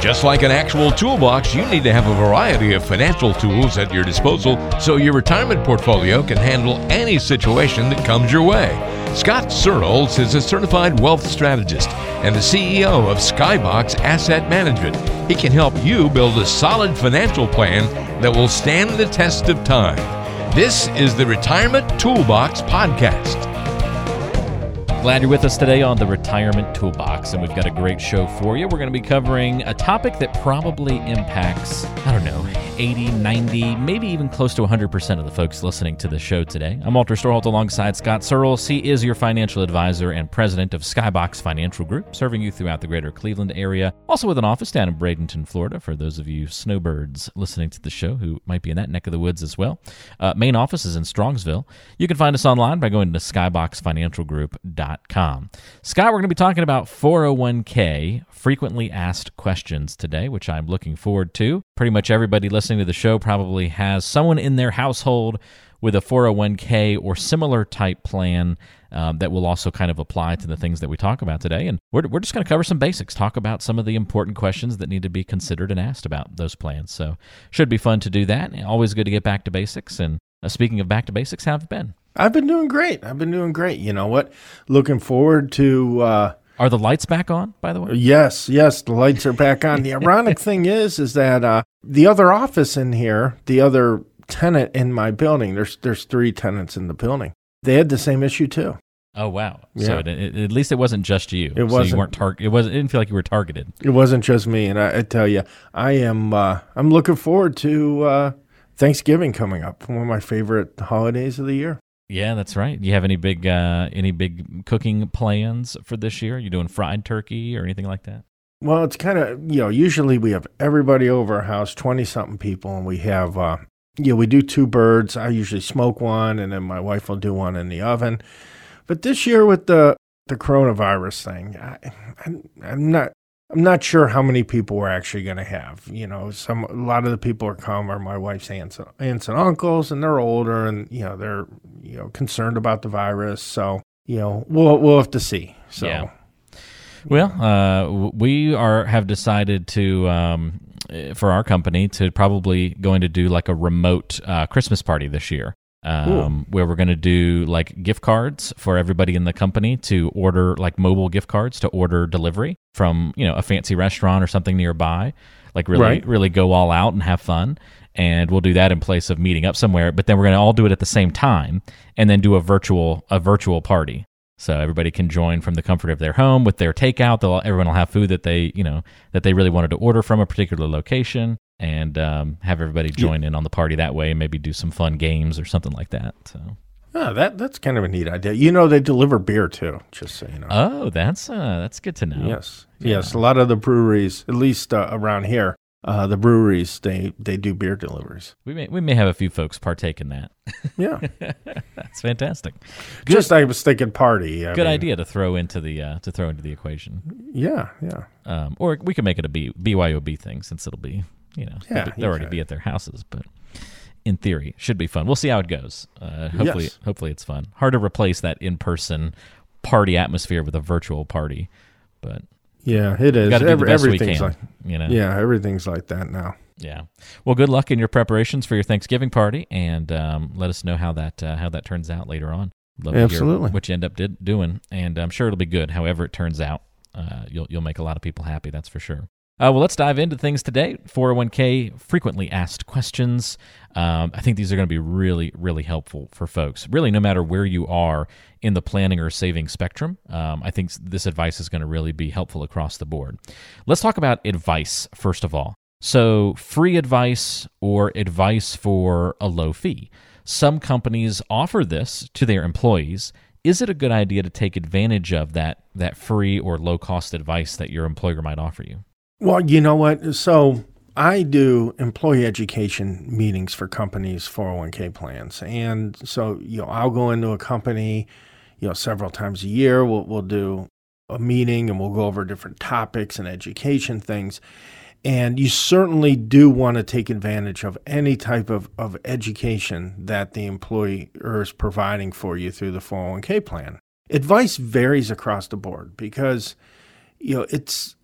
Just like an actual toolbox, you need to have a variety of financial tools at your disposal so your retirement portfolio can handle any situation that comes your way. Scott Searles is a certified wealth strategist and the CEO of Skybox Asset Management. He can help you build a solid financial plan that will stand the test of time. This is the Retirement Toolbox Podcast. Glad you're with us today on the Retirement Toolbox, and we've got a great show for you. We're going to be covering a topic that probably impacts, I don't know, 80, 90, maybe even close to 100% of the folks listening to the show today. I'm Walter Storholt alongside Scott Searles. He is your financial advisor and president of Skybox Financial Group, serving you throughout the greater Cleveland area. Also with an office down in Bradenton, Florida, for those of you snowbirds listening to the show who might be in that neck of the woods as well. Uh, main office is in Strongsville. You can find us online by going to skyboxfinancialgroup.com. Scott, we're going to be talking about 401k frequently asked questions today, which I'm looking forward to. Pretty much everybody listening to the show probably has someone in their household with a 401k or similar type plan um, that will also kind of apply to the things that we talk about today. And we're, we're just going to cover some basics, talk about some of the important questions that need to be considered and asked about those plans. So, should be fun to do that. Always good to get back to basics. And uh, speaking of back to basics, how have you been? I've been doing great. I've been doing great. You know what? Looking forward to. Uh, are the lights back on, by the way? Yes, yes, the lights are back on. The ironic thing is, is that uh, the other office in here, the other tenant in my building, there's there's three tenants in the building. They had the same issue too. Oh wow! Yeah. So it, it, at least it wasn't just you. It wasn't. So you weren't tar- It wasn't. It didn't feel like you were targeted. It wasn't just me. And I, I tell you, I am. Uh, I'm looking forward to uh, Thanksgiving coming up. One of my favorite holidays of the year. Yeah, that's right. Do you have any big uh, any big cooking plans for this year? You doing fried turkey or anything like that? Well, it's kind of you know usually we have everybody over our house, twenty something people, and we have uh, you know we do two birds. I usually smoke one, and then my wife will do one in the oven. But this year with the the coronavirus thing, I, I'm, I'm not I'm not sure how many people we're actually going to have. You know, some a lot of the people are come are my wife's aunts, aunts and uncles, and they're older, and you know they're you know concerned about the virus. So you know we'll we'll have to see. So. Yeah. Well, uh, we are have decided to um, for our company to probably going to do like a remote uh, Christmas party this year um, where we're going to do like gift cards for everybody in the company to order like mobile gift cards to order delivery from you know a fancy restaurant or something nearby like really right. really go all out and have fun and we'll do that in place of meeting up somewhere but then we're going to all do it at the same time and then do a virtual a virtual party so everybody can join from the comfort of their home with their takeout they'll everyone will have food that they you know that they really wanted to order from a particular location and um, have everybody join yeah. in on the party that way and maybe do some fun games or something like that. So. Oh, that that's kind of a neat idea. You know, they deliver beer too. Just so you know. Oh, that's uh, that's good to know. Yes, yeah. yes. A lot of the breweries, at least uh, around here, uh, the breweries they they do beer deliveries. We may we may have a few folks partake in that. Yeah, that's fantastic. Good, Just I was thinking party. I good mean, idea to throw into the uh, to throw into the equation. Yeah, yeah. Um, or we could make it a B, BYOB thing since it'll be you know, yeah, they'll, they'll already be at their houses, but in theory, should be fun. We'll see how it goes. Uh, hopefully, yes. hopefully it's fun. Hard to replace that in-person party atmosphere with a virtual party, but yeah, it is. Every, everything's like you know. Yeah, everything's like that now. Yeah. Well, good luck in your preparations for your Thanksgiving party, and um, let us know how that uh, how that turns out later on. Love Absolutely. what you end up did, doing, and I'm sure it'll be good. However it turns out, uh, you'll you'll make a lot of people happy. That's for sure. Uh, well, let's dive into things today. 401k frequently asked questions. Um, I think these are going to be really, really helpful for folks. Really, no matter where you are in the planning or saving spectrum, um, I think this advice is going to really be helpful across the board. Let's talk about advice first of all. So, free advice or advice for a low fee. Some companies offer this to their employees. Is it a good idea to take advantage of that that free or low cost advice that your employer might offer you? Well, you know what? So I do employee education meetings for companies' 401k plans. And so, you know, I'll go into a company, you know, several times a year. We'll, we'll do a meeting and we'll go over different topics and education things. And you certainly do want to take advantage of any type of, of education that the employer is providing for you through the 401k plan. Advice varies across the board because, you know, it's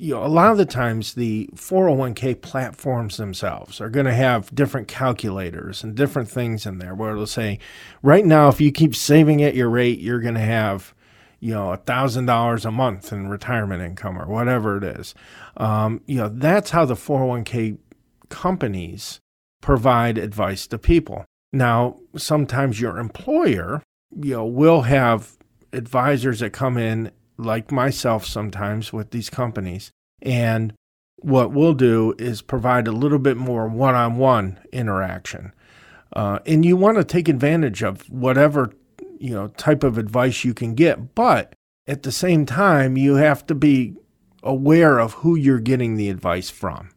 you know, a lot of the times the 401k platforms themselves are going to have different calculators and different things in there where it'll say, right now, if you keep saving at your rate, you're going to have, you know, a thousand dollars a month in retirement income or whatever it is. Um, you know, that's how the 401k companies provide advice to people. Now, sometimes your employer, you know, will have advisors that come in like myself sometimes with these companies. And what we'll do is provide a little bit more one on one interaction. Uh, and you want to take advantage of whatever you know type of advice you can get but at the same time you have to be aware of who you're getting the advice from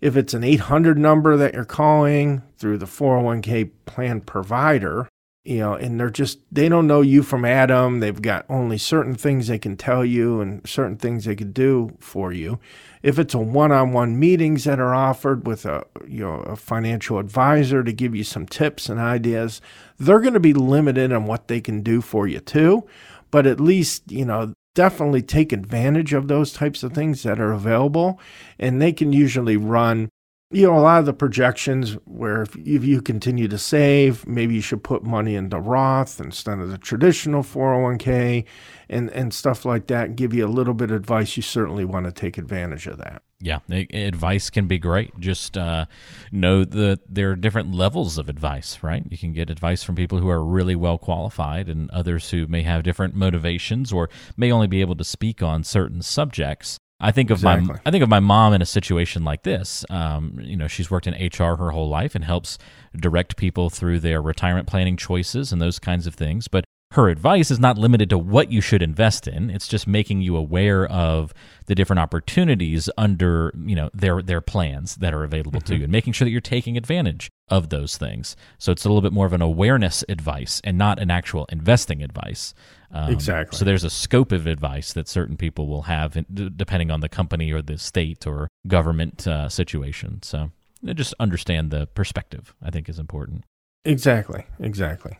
if it's an 800 number that you're calling through the 401k plan provider you know, and they're just, they don't know you from Adam. They've got only certain things they can tell you and certain things they can do for you. If it's a one-on-one meetings that are offered with a, you know, a financial advisor to give you some tips and ideas, they're going to be limited on what they can do for you too. But at least, you know, definitely take advantage of those types of things that are available. And they can usually run you know, a lot of the projections where if, if, you continue to save, maybe you should put money into Roth instead of the traditional 401k and, and stuff like that, give you a little bit of advice. You certainly want to take advantage of that. Yeah, advice can be great. Just uh, know that there are different levels of advice, right? You can get advice from people who are really well qualified and others who may have different motivations or may only be able to speak on certain subjects. I think of exactly. my I think of my mom in a situation like this. Um, you know, she's worked in HR her whole life and helps direct people through their retirement planning choices and those kinds of things. But her advice is not limited to what you should invest in. It's just making you aware of the different opportunities under, you know, their their plans that are available mm-hmm. to you and making sure that you're taking advantage of those things. So it's a little bit more of an awareness advice and not an actual investing advice. Um, exactly. So there's a scope of advice that certain people will have in, depending on the company or the state or government uh, situation. So just understand the perspective, I think is important. Exactly. Exactly.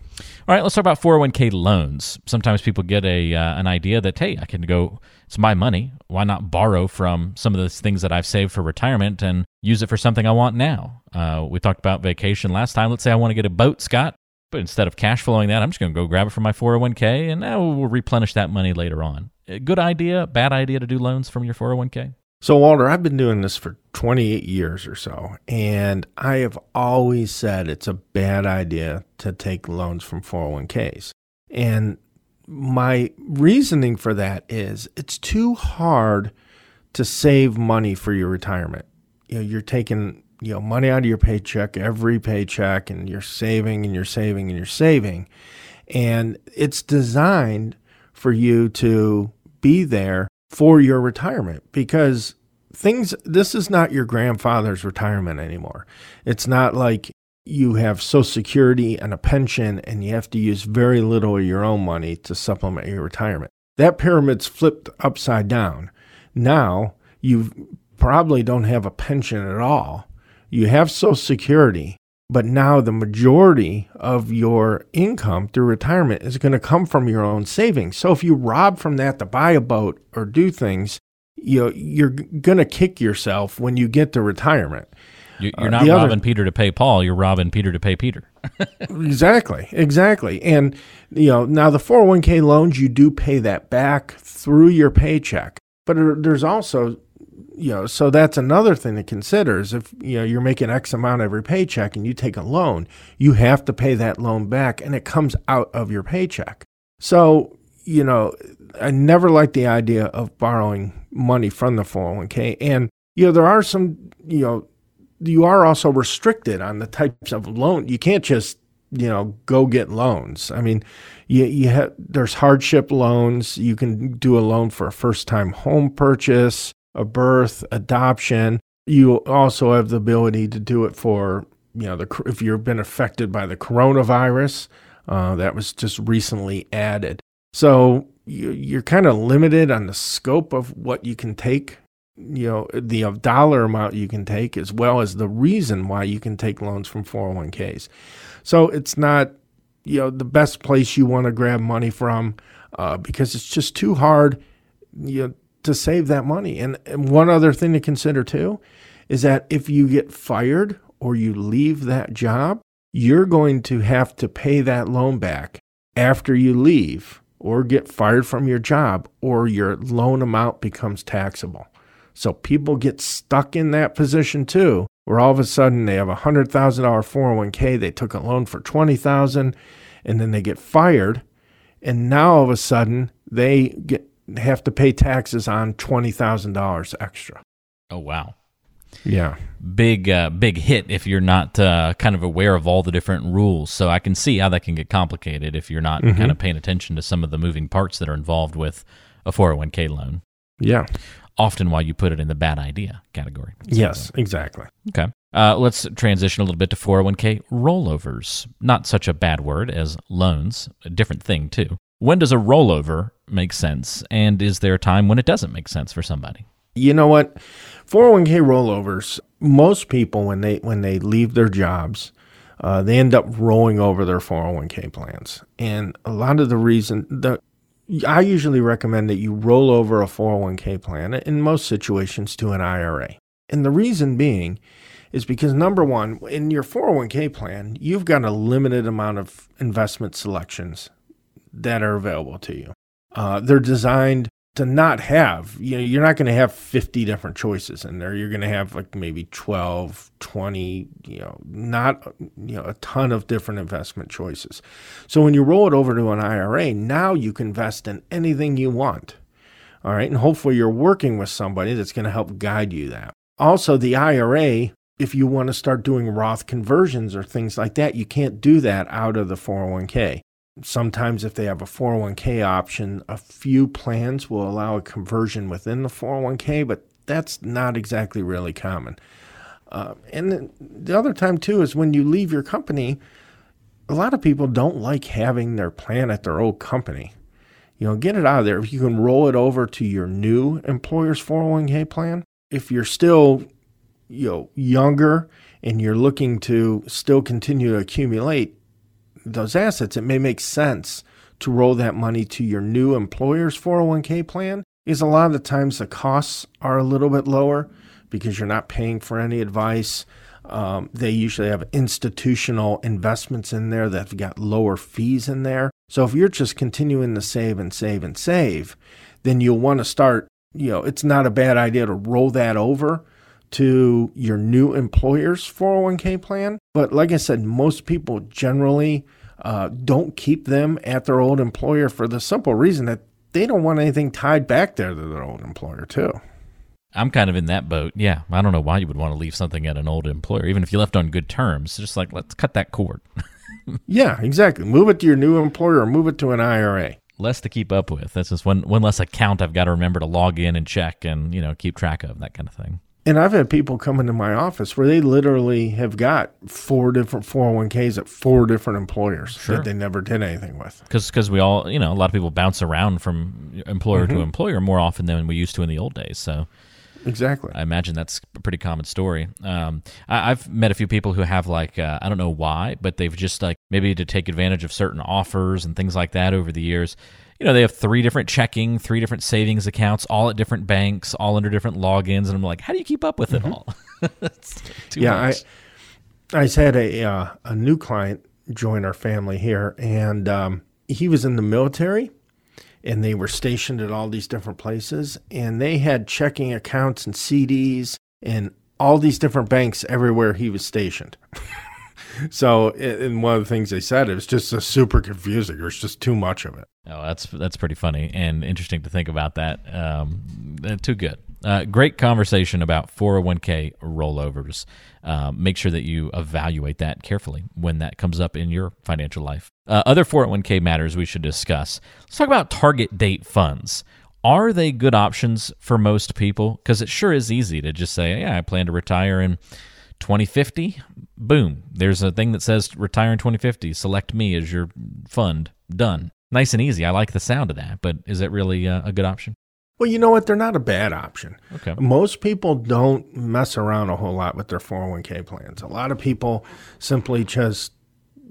All right, let's talk about 401k loans. Sometimes people get a uh, an idea that hey, I can go it's my money. Why not borrow from some of the things that I've saved for retirement and use it for something I want now? Uh, we talked about vacation last time. Let's say I want to get a boat, Scott, but instead of cash flowing that, I'm just going to go grab it from my 401k and now we'll replenish that money later on. Uh, good idea, bad idea to do loans from your 401k? So, Walter, I've been doing this for 28 years or so, and I have always said it's a bad idea to take loans from 401ks. And my reasoning for that is it's too hard to save money for your retirement. You know, you're taking you know money out of your paycheck every paycheck, and you're saving and you're saving and you're saving, and it's designed for you to be there for your retirement because things this is not your grandfather's retirement anymore. It's not like you have social security and a pension and you have to use very little of your own money to supplement your retirement. That pyramid's flipped upside down. Now you probably don't have a pension at all. You have social security, but now the majority of your income through retirement is going to come from your own savings. So if you rob from that to buy a boat or do things, you you're going to kick yourself when you get to retirement. You're uh, not uh, robbing other, Peter to pay Paul. You're robbing Peter to pay Peter. exactly, exactly. And you know, now the 401k loans, you do pay that back through your paycheck. But there's also you know, so that's another thing to consider is if, you know, you're making X amount every paycheck and you take a loan, you have to pay that loan back and it comes out of your paycheck. So, you know, I never liked the idea of borrowing money from the 401k. And, you know, there are some, you know, you are also restricted on the types of loan. You can't just, you know, go get loans. I mean, you, you have, there's hardship loans. You can do a loan for a first time home purchase a birth, adoption. You also have the ability to do it for, you know, the, if you've been affected by the coronavirus, uh, that was just recently added. So you, you're kind of limited on the scope of what you can take, you know, the dollar amount you can take, as well as the reason why you can take loans from 401ks. So it's not, you know, the best place you want to grab money from uh, because it's just too hard. You know, to save that money. And, and one other thing to consider too is that if you get fired or you leave that job, you're going to have to pay that loan back after you leave or get fired from your job or your loan amount becomes taxable. So people get stuck in that position too, where all of a sudden they have a hundred thousand dollar 401k, they took a loan for twenty thousand, and then they get fired, and now all of a sudden they get have to pay taxes on twenty thousand dollars extra. Oh wow. Yeah. Big, uh, big hit if you're not uh, kind of aware of all the different rules. So I can see how that can get complicated if you're not mm-hmm. kind of paying attention to some of the moving parts that are involved with a 401k loan. Yeah often why you put it in the bad idea category. Yes, exactly. Okay. Uh, let's transition a little bit to 401k rollovers. Not such a bad word as loans, a different thing, too. When does a rollover make sense? And is there a time when it doesn't make sense for somebody? You know what? 401k rollovers, most people, when they, when they leave their jobs, uh, they end up rolling over their 401k plans. And a lot of the reason, the I usually recommend that you roll over a 401k plan in most situations to an IRA. And the reason being is because number one, in your 401k plan, you've got a limited amount of investment selections that are available to you. Uh, they're designed to not have you know you're not going to have 50 different choices in there. You're going to have like maybe 12 20 you know not you know a ton of different investment choices. So when you roll it over to an IRA now you can invest in anything you want all right? And hopefully you're working with somebody that's going to help guide you that. Also the IRA if you want to start doing Roth conversions or things like that you can't do that out of the 401k Sometimes, if they have a 401k option, a few plans will allow a conversion within the 401k, but that's not exactly really common. Uh, and the other time, too, is when you leave your company, a lot of people don't like having their plan at their old company. You know, get it out of there. If you can roll it over to your new employer's 401k plan, if you're still, you know, younger and you're looking to still continue to accumulate, those assets, it may make sense to roll that money to your new employer's 401k plan is a lot of the times the costs are a little bit lower because you're not paying for any advice. Um, they usually have institutional investments in there that have got lower fees in there. So if you're just continuing to save and save and save, then you'll want to start, you know, it's not a bad idea to roll that over to your new employer's 401k plan. But like I said, most people generally uh, don't keep them at their old employer for the simple reason that they don't want anything tied back there to their old employer, too. I'm kind of in that boat. Yeah, I don't know why you would want to leave something at an old employer, even if you left on good terms. Just like, let's cut that cord. yeah, exactly. Move it to your new employer or move it to an IRA. Less to keep up with. That's just one one less account I've got to remember to log in and check and you know keep track of that kind of thing. And I've had people come into my office where they literally have got four different 401ks at four different employers sure. that they never did anything with. Because we all, you know, a lot of people bounce around from employer mm-hmm. to employer more often than we used to in the old days. So Exactly. I imagine that's a pretty common story. Um, I, have met a few people who have like uh, I don't know why, but they've just like maybe to take advantage of certain offers and things like that over the years you know, they have three different checking, three different savings accounts, all at different banks, all under different logins, and I'm like, how do you keep up with it mm-hmm. all? yeah, much. I I had a uh, a new client join our family here, and um, he was in the military, and they were stationed at all these different places, and they had checking accounts and CDs and all these different banks everywhere he was stationed. so, and one of the things they said, it was just super confusing. There's just too much of it. Oh, that's that's pretty funny and interesting to think about that. Um, uh, too good. Uh, great conversation about 401k rollovers. Uh, make sure that you evaluate that carefully when that comes up in your financial life. Uh, other 401k matters we should discuss. Let's talk about target date funds. Are they good options for most people? Because it sure is easy to just say, yeah, I plan to retire in 2050, boom, there's a thing that says retire in 2050. Select me as your fund. Done. Nice and easy. I like the sound of that, but is it really uh, a good option? Well, you know what? They're not a bad option. Okay. Most people don't mess around a whole lot with their 401k plans. A lot of people simply just,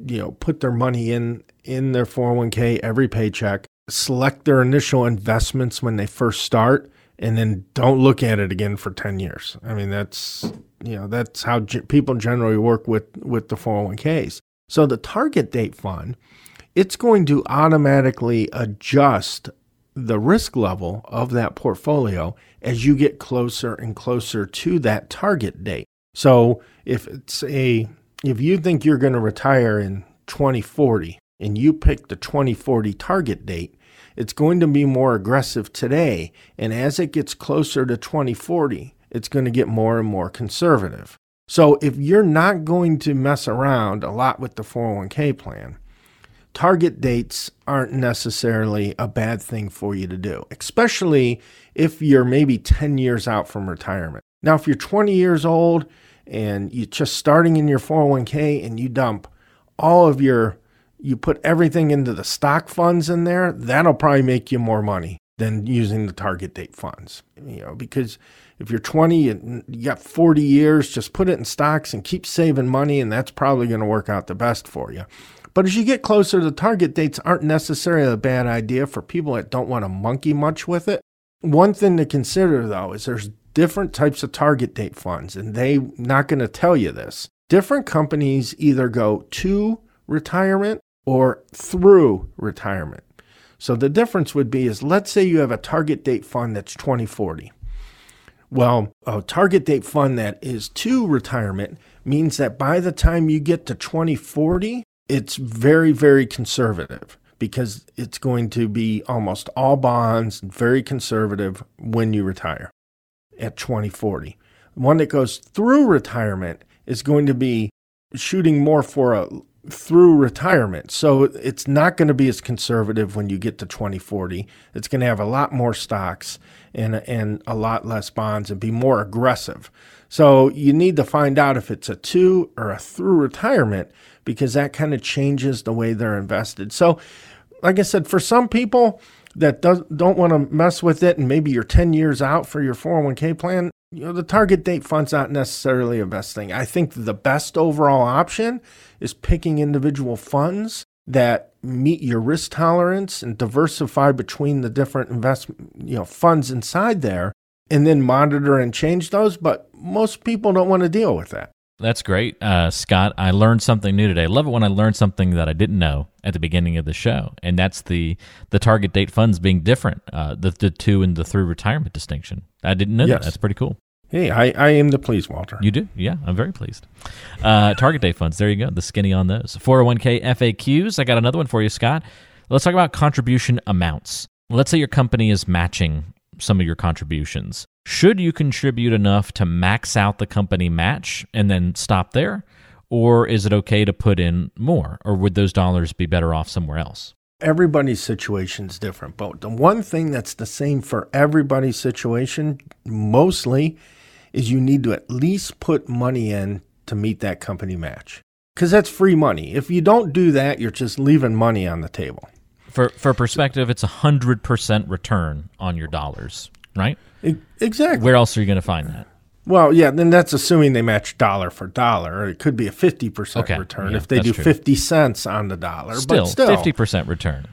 you know, put their money in in their 401k every paycheck, select their initial investments when they first start, and then don't look at it again for 10 years. I mean, that's, you know, that's how g- people generally work with, with the 401ks. So the target date fund, it's going to automatically adjust the risk level of that portfolio as you get closer and closer to that target date. So if it's a if you think you're going to retire in 2040 and you pick the 2040 target date, it's going to be more aggressive today. And as it gets closer to 2040, it's going to get more and more conservative. So if you're not going to mess around a lot with the 401k plan, target dates aren't necessarily a bad thing for you to do, especially if you're maybe 10 years out from retirement. Now, if you're 20 years old and you're just starting in your 401k and you dump all of your, you put everything into the stock funds in there, that'll probably make you more money than using the target date funds, you know, because if you're 20 and you got 40 years, just put it in stocks and keep saving money, and that's probably going to work out the best for you. But as you get closer, the target dates aren't necessarily a bad idea for people that don't want to monkey much with it. One thing to consider though is there's different types of target date funds, and they're not going to tell you this. Different companies either go to retirement or through retirement. So the difference would be is let's say you have a target date fund that's 2040. Well, a target date fund that is to retirement means that by the time you get to 2040, it's very, very conservative because it's going to be almost all bonds, very conservative when you retire at 2040. One that goes through retirement is going to be shooting more for a through retirement. So it's not going to be as conservative when you get to 2040. It's going to have a lot more stocks and and a lot less bonds and be more aggressive. So you need to find out if it's a to or a through retirement because that kind of changes the way they're invested. So like I said, for some people that does, don't want to mess with it and maybe you're 10 years out for your 401k plan, you know, the target date fund's not necessarily a best thing. I think the best overall option is picking individual funds that meet your risk tolerance and diversify between the different investment, you know, funds inside there and then monitor and change those, but most people don't want to deal with that. That's great, uh, Scott. I learned something new today. I love it when I learn something that I didn't know at the beginning of the show, and that's the the target date funds being different, uh, the the to and the three retirement distinction. I didn't know yes. that. That's pretty cool. Hey, I, I am the pleased, Walter. You do? Yeah, I'm very pleased. Uh, target date funds. There you go. The skinny on those. 401k FAQs. I got another one for you, Scott. Let's talk about contribution amounts. Let's say your company is matching some of your contributions. Should you contribute enough to max out the company match and then stop there? Or is it okay to put in more? Or would those dollars be better off somewhere else? Everybody's situation is different, but the one thing that's the same for everybody's situation mostly is you need to at least put money in to meet that company match because that's free money. If you don't do that, you're just leaving money on the table. For for perspective, it's a hundred percent return on your dollars, right? Exactly. Where else are you going to find that? Well, yeah, then that's assuming they match dollar for dollar. It could be a fifty percent okay. return yeah, if they do true. fifty cents on the dollar. Still, fifty percent return.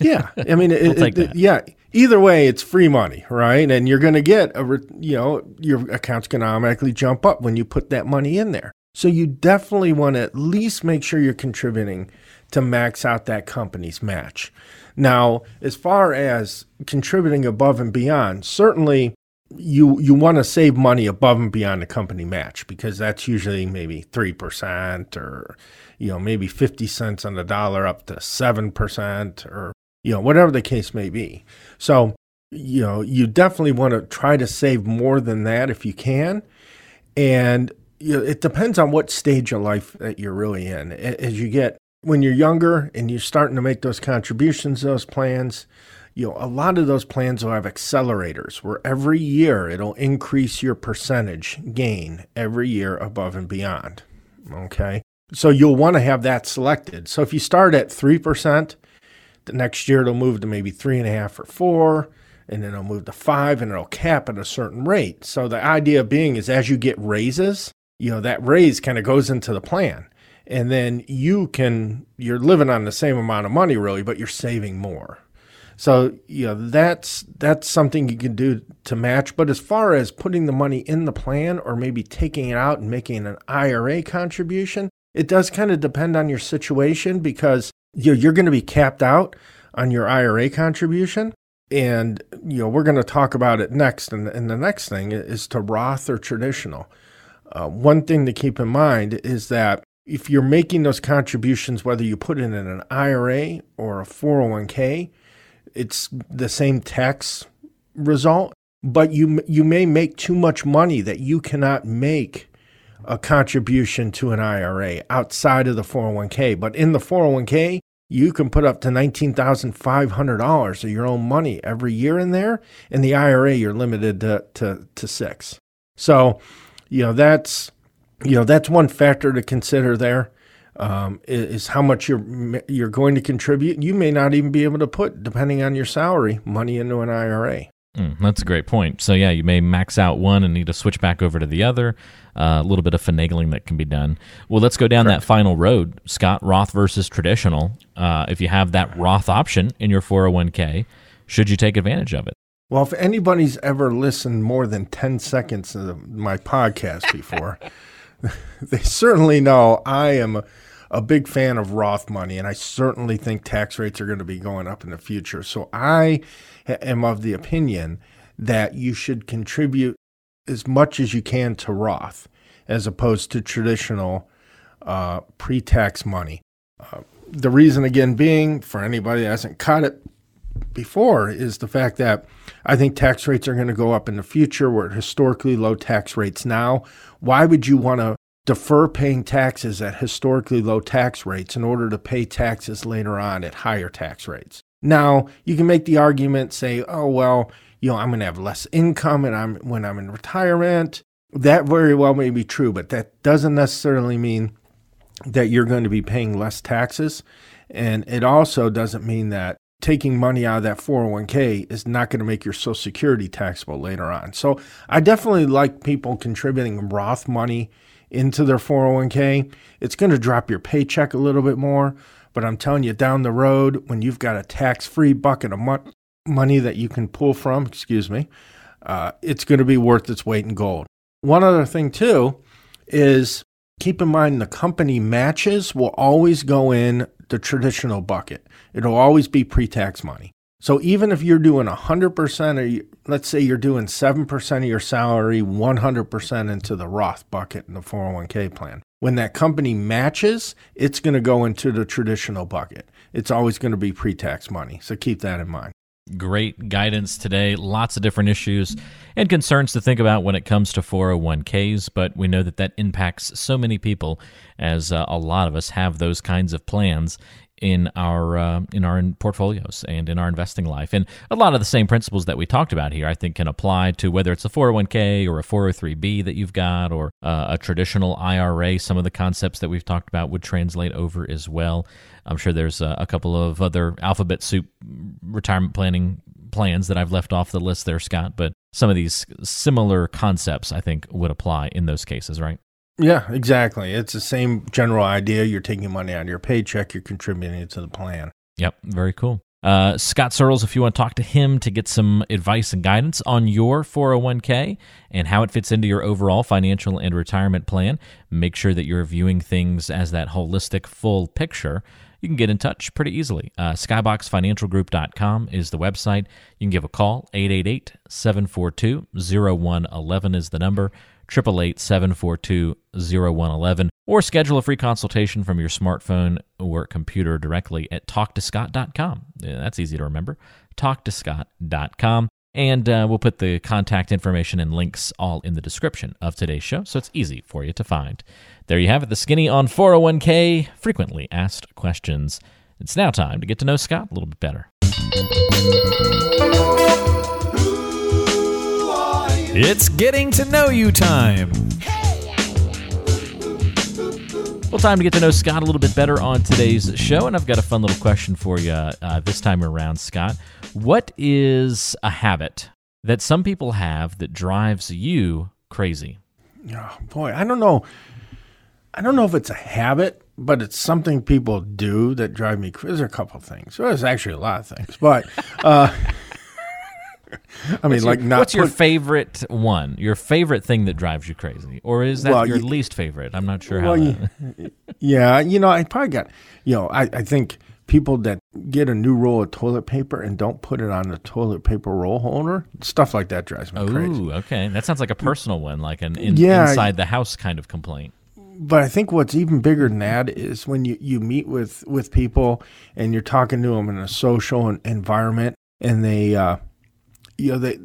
yeah, I mean, it, we'll it, it, yeah. Either way, it's free money, right? And you're going to get a, you know, your account's going to automatically jump up when you put that money in there. So you definitely want to at least make sure you're contributing to max out that company's match. Now, as far as contributing above and beyond, certainly you you want to save money above and beyond the company match because that's usually maybe 3% or you know maybe 50 cents on the dollar up to 7% or you know whatever the case may be. So, you know, you definitely want to try to save more than that if you can. And you know, it depends on what stage of life that you're really in. As you get when you're younger and you're starting to make those contributions, those plans, you know, a lot of those plans will have accelerators where every year it'll increase your percentage gain every year above and beyond. Okay. So you'll want to have that selected. So if you start at 3%, the next year it'll move to maybe three and a half or four, and then it'll move to five and it'll cap at a certain rate. So the idea being is as you get raises, you know, that raise kind of goes into the plan. And then you can, you're living on the same amount of money really, but you're saving more. So you know that's that's something you can do to match. But as far as putting the money in the plan or maybe taking it out and making an IRA contribution, it does kind of depend on your situation because you know, you're going to be capped out on your IRA contribution. And you know we're going to talk about it next. And, and the next thing is to Roth or traditional. Uh, one thing to keep in mind is that if you're making those contributions, whether you put it in an IRA or a 401k, it's the same tax result, but you you may make too much money that you cannot make a contribution to an IRA outside of the 401k. But in the 401k, you can put up to $19,500 of your own money every year in there. In the IRA, you're limited to, to, to six. So, you know, that's, you know, that's one factor to consider there um, is how much you're you're going to contribute. You may not even be able to put, depending on your salary, money into an IRA. Mm, that's a great point. So yeah, you may max out one and need to switch back over to the other. Uh, a little bit of finagling that can be done. Well, let's go down Correct. that final road, Scott. Roth versus traditional. Uh, if you have that Roth option in your 401k, should you take advantage of it? Well, if anybody's ever listened more than 10 seconds of my podcast before, they certainly know I am a big fan of Roth money, and I certainly think tax rates are going to be going up in the future. So I am of the opinion that you should contribute as much as you can to Roth as opposed to traditional uh, pre tax money. Uh, the reason, again, being for anybody that hasn't caught it before, is the fact that I think tax rates are going to go up in the future. We're at historically low tax rates now. Why would you want to defer paying taxes at historically low tax rates in order to pay taxes later on at higher tax rates. Now, you can make the argument say, "Oh, well, you know, I'm going to have less income and I'm when I'm in retirement." That very well may be true, but that doesn't necessarily mean that you're going to be paying less taxes. And it also doesn't mean that taking money out of that 401k is not going to make your social security taxable later on. So I definitely like people contributing Roth money into their 401k, it's going to drop your paycheck a little bit more. But I'm telling you, down the road, when you've got a tax free bucket of mo- money that you can pull from, excuse me, uh, it's going to be worth its weight in gold. One other thing, too, is keep in mind the company matches will always go in the traditional bucket, it'll always be pre tax money. So even if you're doing 100% or let's say you're doing 7% of your salary 100% into the Roth bucket in the 401k plan. When that company matches, it's going to go into the traditional bucket. It's always going to be pre-tax money. So keep that in mind. Great guidance today. Lots of different issues and concerns to think about when it comes to 401ks, but we know that that impacts so many people as uh, a lot of us have those kinds of plans in our uh, in our portfolios and in our investing life. And a lot of the same principles that we talked about here, I think, can apply to whether it's a 401k or a 403b that you've got, or uh, a traditional IRA. Some of the concepts that we've talked about would translate over as well. I'm sure there's a, a couple of other alphabet soup retirement planning plans that I've left off the list there, Scott. But some of these similar concepts, I think, would apply in those cases, right? Yeah, exactly. It's the same general idea. You're taking money out of your paycheck, you're contributing it to the plan. Yep, very cool. Uh, Scott Searles, if you want to talk to him to get some advice and guidance on your 401k and how it fits into your overall financial and retirement plan, make sure that you're viewing things as that holistic, full picture. You can get in touch pretty easily. Uh, SkyboxFinancialGroup.com is the website. You can give a call, 888 742 0111 is the number. 888 or schedule a free consultation from your smartphone or computer directly at talktoscott.com. Yeah, that's easy to remember. Talktoscott.com. And uh, we'll put the contact information and links all in the description of today's show, so it's easy for you to find. There you have it, the skinny on 401k, frequently asked questions. It's now time to get to know Scott a little bit better. It's getting to know you time. Well, time to get to know Scott a little bit better on today's show, and I've got a fun little question for you uh, this time around, Scott. What is a habit that some people have that drives you crazy? Oh, boy, I don't know. I don't know if it's a habit but it's something people do that drive me crazy. There's a couple things. Well, there's actually a lot of things, but uh, I mean, like not. What's your favorite one? Your favorite thing that drives you crazy, or is that Well, your you- least favorite? I'm not sure how. That- yeah, you know, I probably got, you know, I, I think people that get a new roll of toilet paper and don't put it on the toilet paper roll holder, stuff like that drives me crazy. Ooh, okay. That sounds like a personal one, like an in, Yeah, inside the house kind of complaint. But I think what's even bigger than that is when you, you meet with, with people and you're talking to them in a social environment and they, uh, you know, they,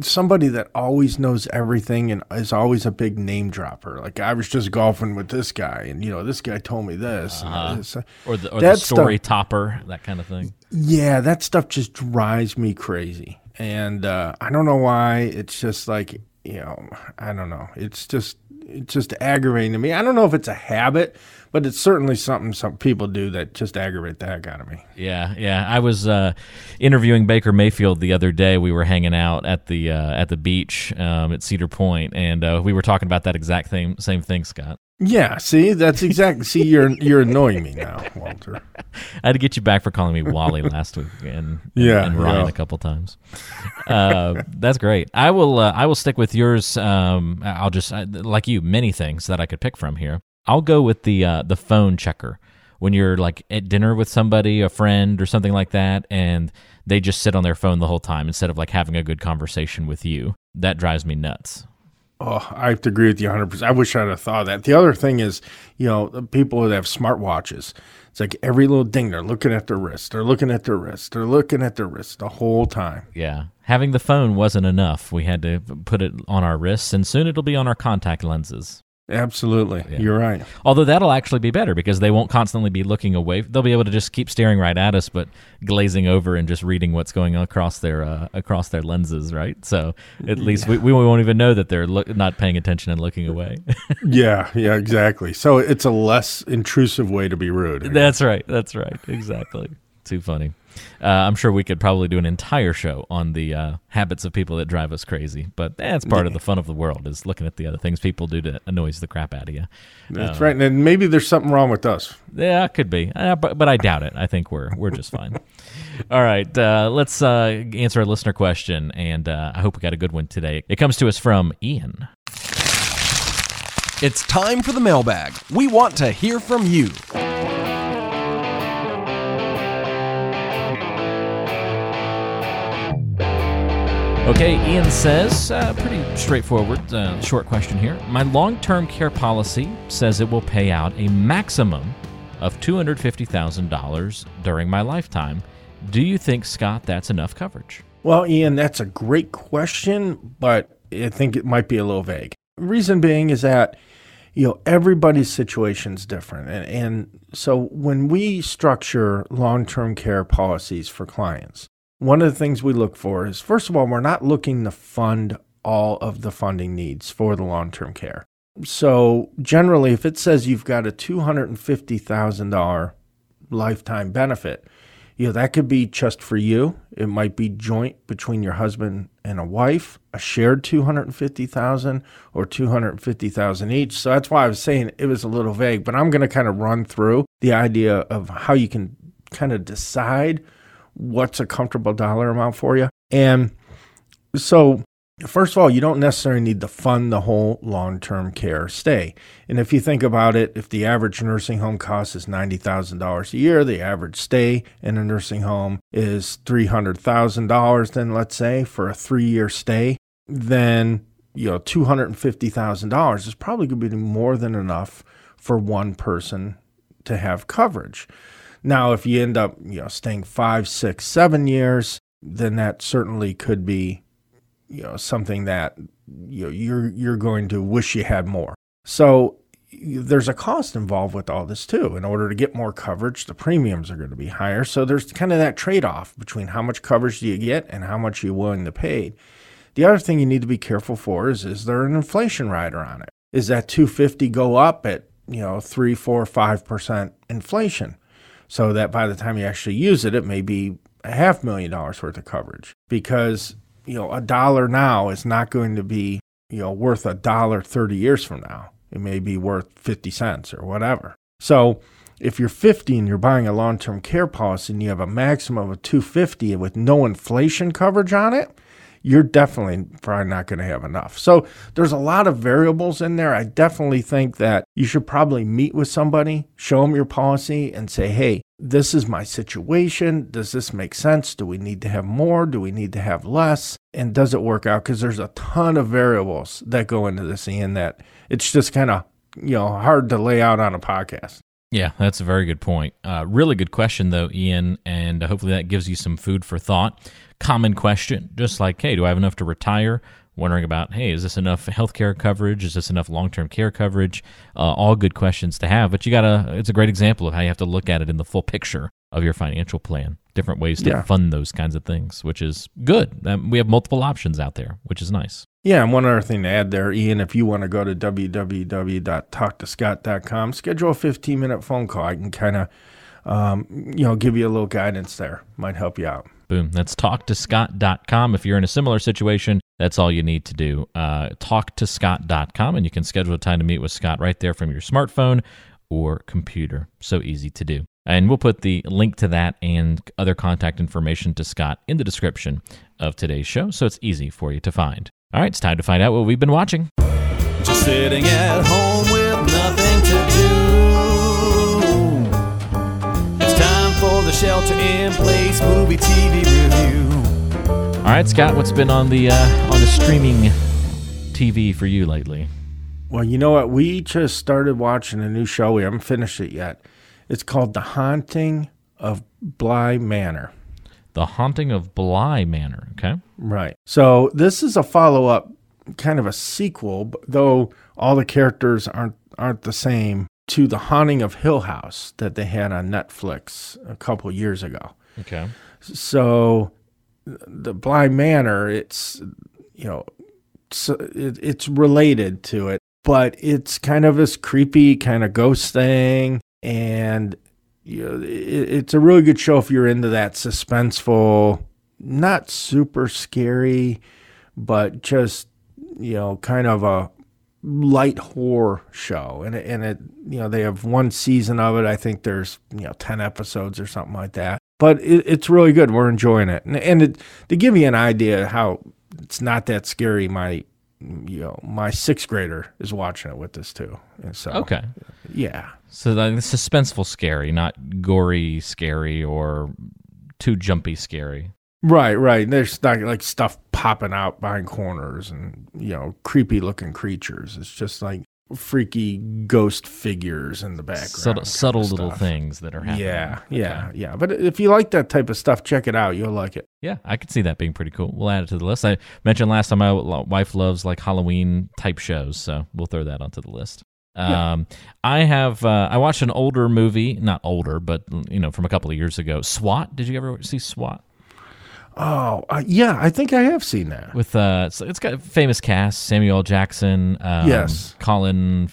somebody that always knows everything and is always a big name dropper. Like I was just golfing with this guy and, you know, this guy told me this. and this. Or the, or the That stuff- story topper, that kind of thing. Yeah, that stuff just drives me crazy. And uh, I don't know why. It's just like, you know, I don't know. It's just it's just aggravating to me. I don't know if it's a habit, but it's certainly something some people do that just aggravate the heck out of me. Yeah, yeah. I was uh, interviewing Baker Mayfield the other day. We were hanging out at the uh, at the beach um, at Cedar Point, and uh, we were talking about that exact same same thing, Scott. Yeah, see, that's exactly. see, you're you're annoying me now, Walter. I had to get you back for calling me Wally last week, and Yeah, and Ryan yeah. a couple times. Uh, that's great. I will uh, I will stick with yours. Um, I'll just I, like you, many things that I could pick from here. I'll go with the uh, the phone checker when you're like at dinner with somebody, a friend or something like that, and they just sit on their phone the whole time instead of like having a good conversation with you. That drives me nuts. Oh, I have to agree with you 100%. I wish I'd have thought of that. The other thing is, you know, people that have smartwatches, it's like every little ding, they're looking at their wrist, they're looking at their wrist, they're looking at their wrist the whole time. Yeah. Having the phone wasn't enough. We had to put it on our wrists, and soon it'll be on our contact lenses. Absolutely. You're right. Although that'll actually be better because they won't constantly be looking away. They'll be able to just keep staring right at us, but glazing over and just reading what's going on across their uh, across their lenses, right? So at least we, we won't even know that they're look, not paying attention and looking away. Yeah, yeah, exactly. So it's a less intrusive way to be rude. that's right. That's right. Exactly. Too funny. Uh, I'm sure we could probably do an entire show on the uh, habits of people that drive us crazy, but that's part of the fun of the world is looking at the other things people do that annoys the crap out of you. That's right. And maybe there's something wrong with us. Yeah, it could be, uh, but but I doubt it. I think we're we're just fine. All right, uh, let's uh, answer a listener question, and uh, I hope we got a good one today. It comes to us from Ian. It's time for the mailbag. We want to hear from you. Okay, Ian says, uh, pretty straightforward, uh, short question here. My long term care policy says it will pay out a maximum of $250,000 during my lifetime. Do you think, Scott, that's enough coverage? Well, Ian, that's a great question, but I think it might be a little vague. Reason being is that you know everybody's situation's different, and, and so when we structure long-term care policies for clients, one of the things we look for is first of all, we're not looking to fund all of the funding needs for the long-term care. So generally, if it says you've got a two hundred and fifty thousand dollar lifetime benefit, you know, that could be just for you. It might be joint between your husband and a wife, a shared 250,000 or 250,000 each. So that's why I was saying it was a little vague, but I'm going to kind of run through the idea of how you can kind of decide what's a comfortable dollar amount for you. And so First of all, you don't necessarily need to fund the whole long term care stay. And if you think about it, if the average nursing home cost is $90,000 a year, the average stay in a nursing home is $300,000, then let's say for a three year stay, then you know, $250,000 is probably going to be more than enough for one person to have coverage. Now, if you end up, you know, staying five, six, seven years, then that certainly could be you know something that you know, you're you're going to wish you had more. So there's a cost involved with all this too. In order to get more coverage, the premiums are going to be higher. So there's kind of that trade-off between how much coverage do you get and how much you're willing to pay. The other thing you need to be careful for is is there an inflation rider on it? Is that 250 go up at you know three, four, five percent inflation? So that by the time you actually use it, it may be a half million dollars worth of coverage because you know, a dollar now is not going to be, you know, worth a dollar 30 years from now. It may be worth 50 cents or whatever. So if you're 50 and you're buying a long-term care policy and you have a maximum of 250 with no inflation coverage on it, you're definitely probably not going to have enough. So there's a lot of variables in there. I definitely think that you should probably meet with somebody, show them your policy, and say, hey, this is my situation. Does this make sense? Do we need to have more? Do we need to have less? And does it work out? Because there's a ton of variables that go into this, and that it's just kind of you know hard to lay out on a podcast. Yeah, that's a very good point. Uh, really good question, though, Ian, and hopefully that gives you some food for thought. Common question, just like, hey, do I have enough to retire? Wondering about, hey, is this enough healthcare coverage? Is this enough long term care coverage? Uh, all good questions to have, but you gotta, it's a great example of how you have to look at it in the full picture of your financial plan. Different ways to Yeah. fund those kinds of things, which is good. Um, we have multiple options out there, which is nice. Yeah, and one other thing to add there, Ian, if you want to go to www.talktoscott.com, schedule a 15 minute phone call. I can kind of, um, you know, give you a little guidance there. Might help you out. Boom. That's talktoscott.com. If you're in a similar situation, that's all you need to do. Uh, talktoscott.com, and you can schedule a time to meet with Scott right there from your smartphone or computer. So easy to do. And we'll put the link to that and other contact information to Scott in the description of today's show, so it's easy for you to find. All right, it's time to find out what we've been watching. Just sitting at home shelter in place movie TV review. All right, Scott, what's been on the uh, on the streaming TV for you lately? Well, you know what? We just started watching a new show. We haven't finished it yet. It's called The Haunting of Bly Manor. The Haunting of Bly Manor. Okay. Right. So this is a follow up, kind of a sequel, though all the characters aren't aren't the same to The Haunting of Hill House that they had on Netflix a couple years ago. Okay. So the Bly Manor, it's you know, so it, it's related to it, but it's kind of this creepy kind of ghost thing, and you know, it, it's a really good show if you're into that suspenseful, not super scary, but just you know, kind of a light horror show and it, and it you know they have one season of it. I think there's you know 10 episodes or something like that. But it, it's really good. We're enjoying it. And, and it, to give you an idea how it's not that scary my you know my sixth grader is watching it with us too. And so Okay. yeah. So the suspenseful scary, not gory scary or too jumpy scary. Right right there's not like stuff popping out behind corners and you know creepy looking creatures it's just like freaky ghost figures in the background Subtle, subtle little things that are happening. Yeah, yeah, yeah. But if you like that type of stuff, check it out. You'll like it. Yeah, I could see that being pretty cool. We'll add it to the list. I mentioned last time my wife loves like Halloween type shows, so we'll throw that onto the list. Um, I have uh, I watched an older movie, not older, but you know from a couple of years ago. SWAT. Did you ever see SWAT? Oh, uh, yeah. I think I have seen that. With uh, it's, it's got a famous cast: Samuel Jackson, um, Yes. Colin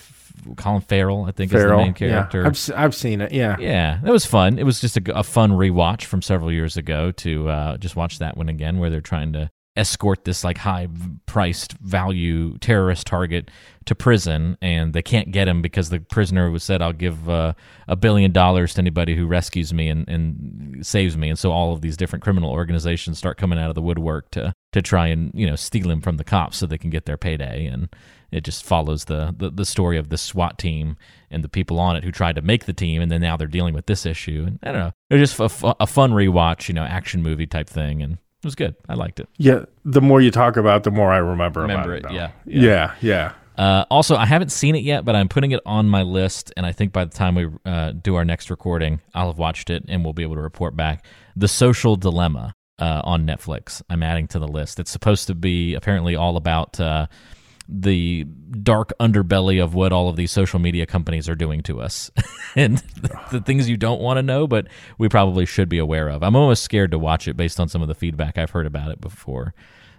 Colin Farrell, I think is the main character. Yeah, I've, I've seen it. Yeah. Yeah, that was fun. It was just a fun rewatch from several years ago to uh, just watch that one again, where they're trying to escort this like high priced value terrorist target to prison, and they can't get him because the prisoner was said, "I'll give uh, a billion dollars to anybody who rescues me and, and saves me." And so all of these different criminal organizations start coming out of the woodwork to to try and you know steal him from the cops so they can get their payday and it just follows the, the, the story of the SWAT team and the people on it who tried to make the team, and then now they're dealing with this issue. And I don't know, it was just a, a fun rewatch, you know, action movie type thing, and it was good. I liked it. Yeah. The more you talk about, it, the more I remember, Remember about it, it. yeah, though. Yeah. Yeah. Uh, also, I haven't seen it yet, but I'm putting it on my list, and I think by the time we uh, do our next recording, I'll have watched it and we'll be able to report back. The Social Dilemma uh, on Netflix. I'm adding to the list. It's supposed to be apparently all about uh, the dark underbelly of what all of these social media companies are doing to us and the, the things you don't want to know, but we probably should be aware of. I'm almost scared to watch it based on some of the feedback I've heard about it before.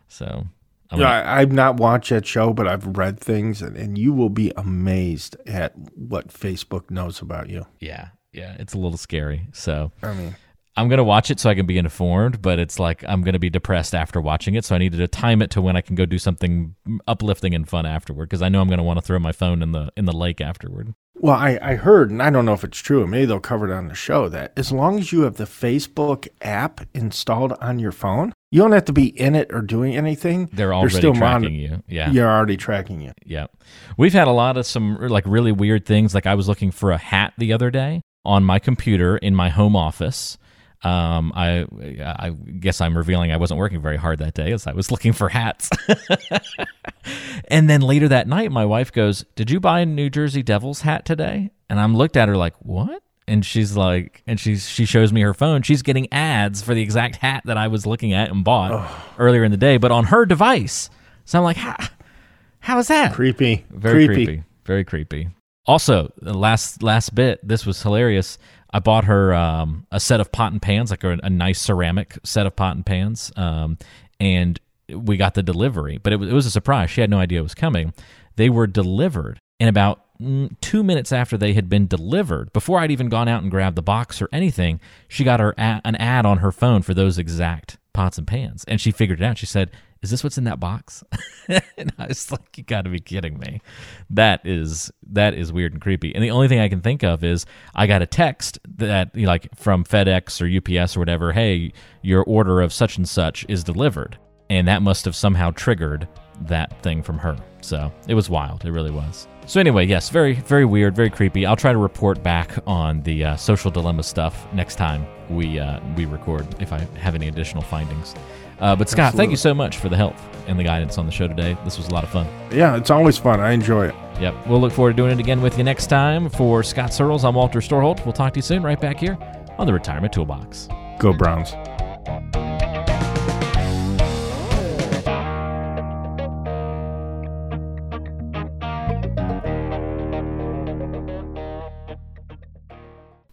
So. I'm Yeah, I, I've not watched that show, but I've read things, and, and you will be amazed at what Facebook knows about you. Yeah, yeah, it's a little scary. So I mean, I'm gonna watch it so I can be informed, but it's like I'm gonna be depressed after watching it. So I needed to time it to when I can go do something uplifting and fun afterward because I know I'm gonna want to throw my phone in the in the lake afterward. Well, I, I heard, and I don't know if it's true, maybe they'll cover it on the show, that as long as you have the Facebook app installed on your phone, you don't have to be in it or doing anything. They're already still tracking you. Yeah. You're already tracking you. Yeah. We've had a lot of some like really weird things. Like I was looking for a hat the other day on my computer in my home office. Um, I I guess I'm revealing I wasn't working very hard that day as I was looking for hats. and then later that night, my wife goes, "Did you buy a New Jersey Devils hat today?" And I'm looked at her like, "What?" And she's like, and she's she shows me her phone. She's getting ads for the exact hat that I was looking at and bought earlier in the day, but on her device. So I'm like, how, how is that? Creepy. Very creepy. creepy. Very creepy. Also, the last last bit, this was hilarious. I bought her um, a set of pot and pans, like a, a nice ceramic set of pot and pans, um, and we got the delivery. But it was, it was a surprise. She had no idea it was coming. They were delivered, and about mm, two minutes after they had been delivered, before I'd even gone out and grabbed the box or anything, she got her an ad on her phone for those exact pots and pans, and she figured it out. She said, "Is this what's in that box?" and I was like, "You got to be kidding me!" That is that is weird and creepy. And the only thing I can think of is I got a text that you know, like from FedEx or UPS or whatever. Hey, your order of such and such is delivered, and that must have somehow triggered that thing from her. So it was wild. It really was. So anyway, yes, very very weird, very creepy. I'll try to report back on the uh, social dilemma stuff next time we uh, we record if I have any additional findings. Uh, but Scott, thank you so much for the help and the guidance on the show today. This was a lot of fun. Yeah, it's always fun. I enjoy it. Yep. We'll look forward to doing it again with you next time. For Scott Searles, I'm Walter Storholt. We'll talk to you soon, right back here on the Retirement Toolbox. Go Browns.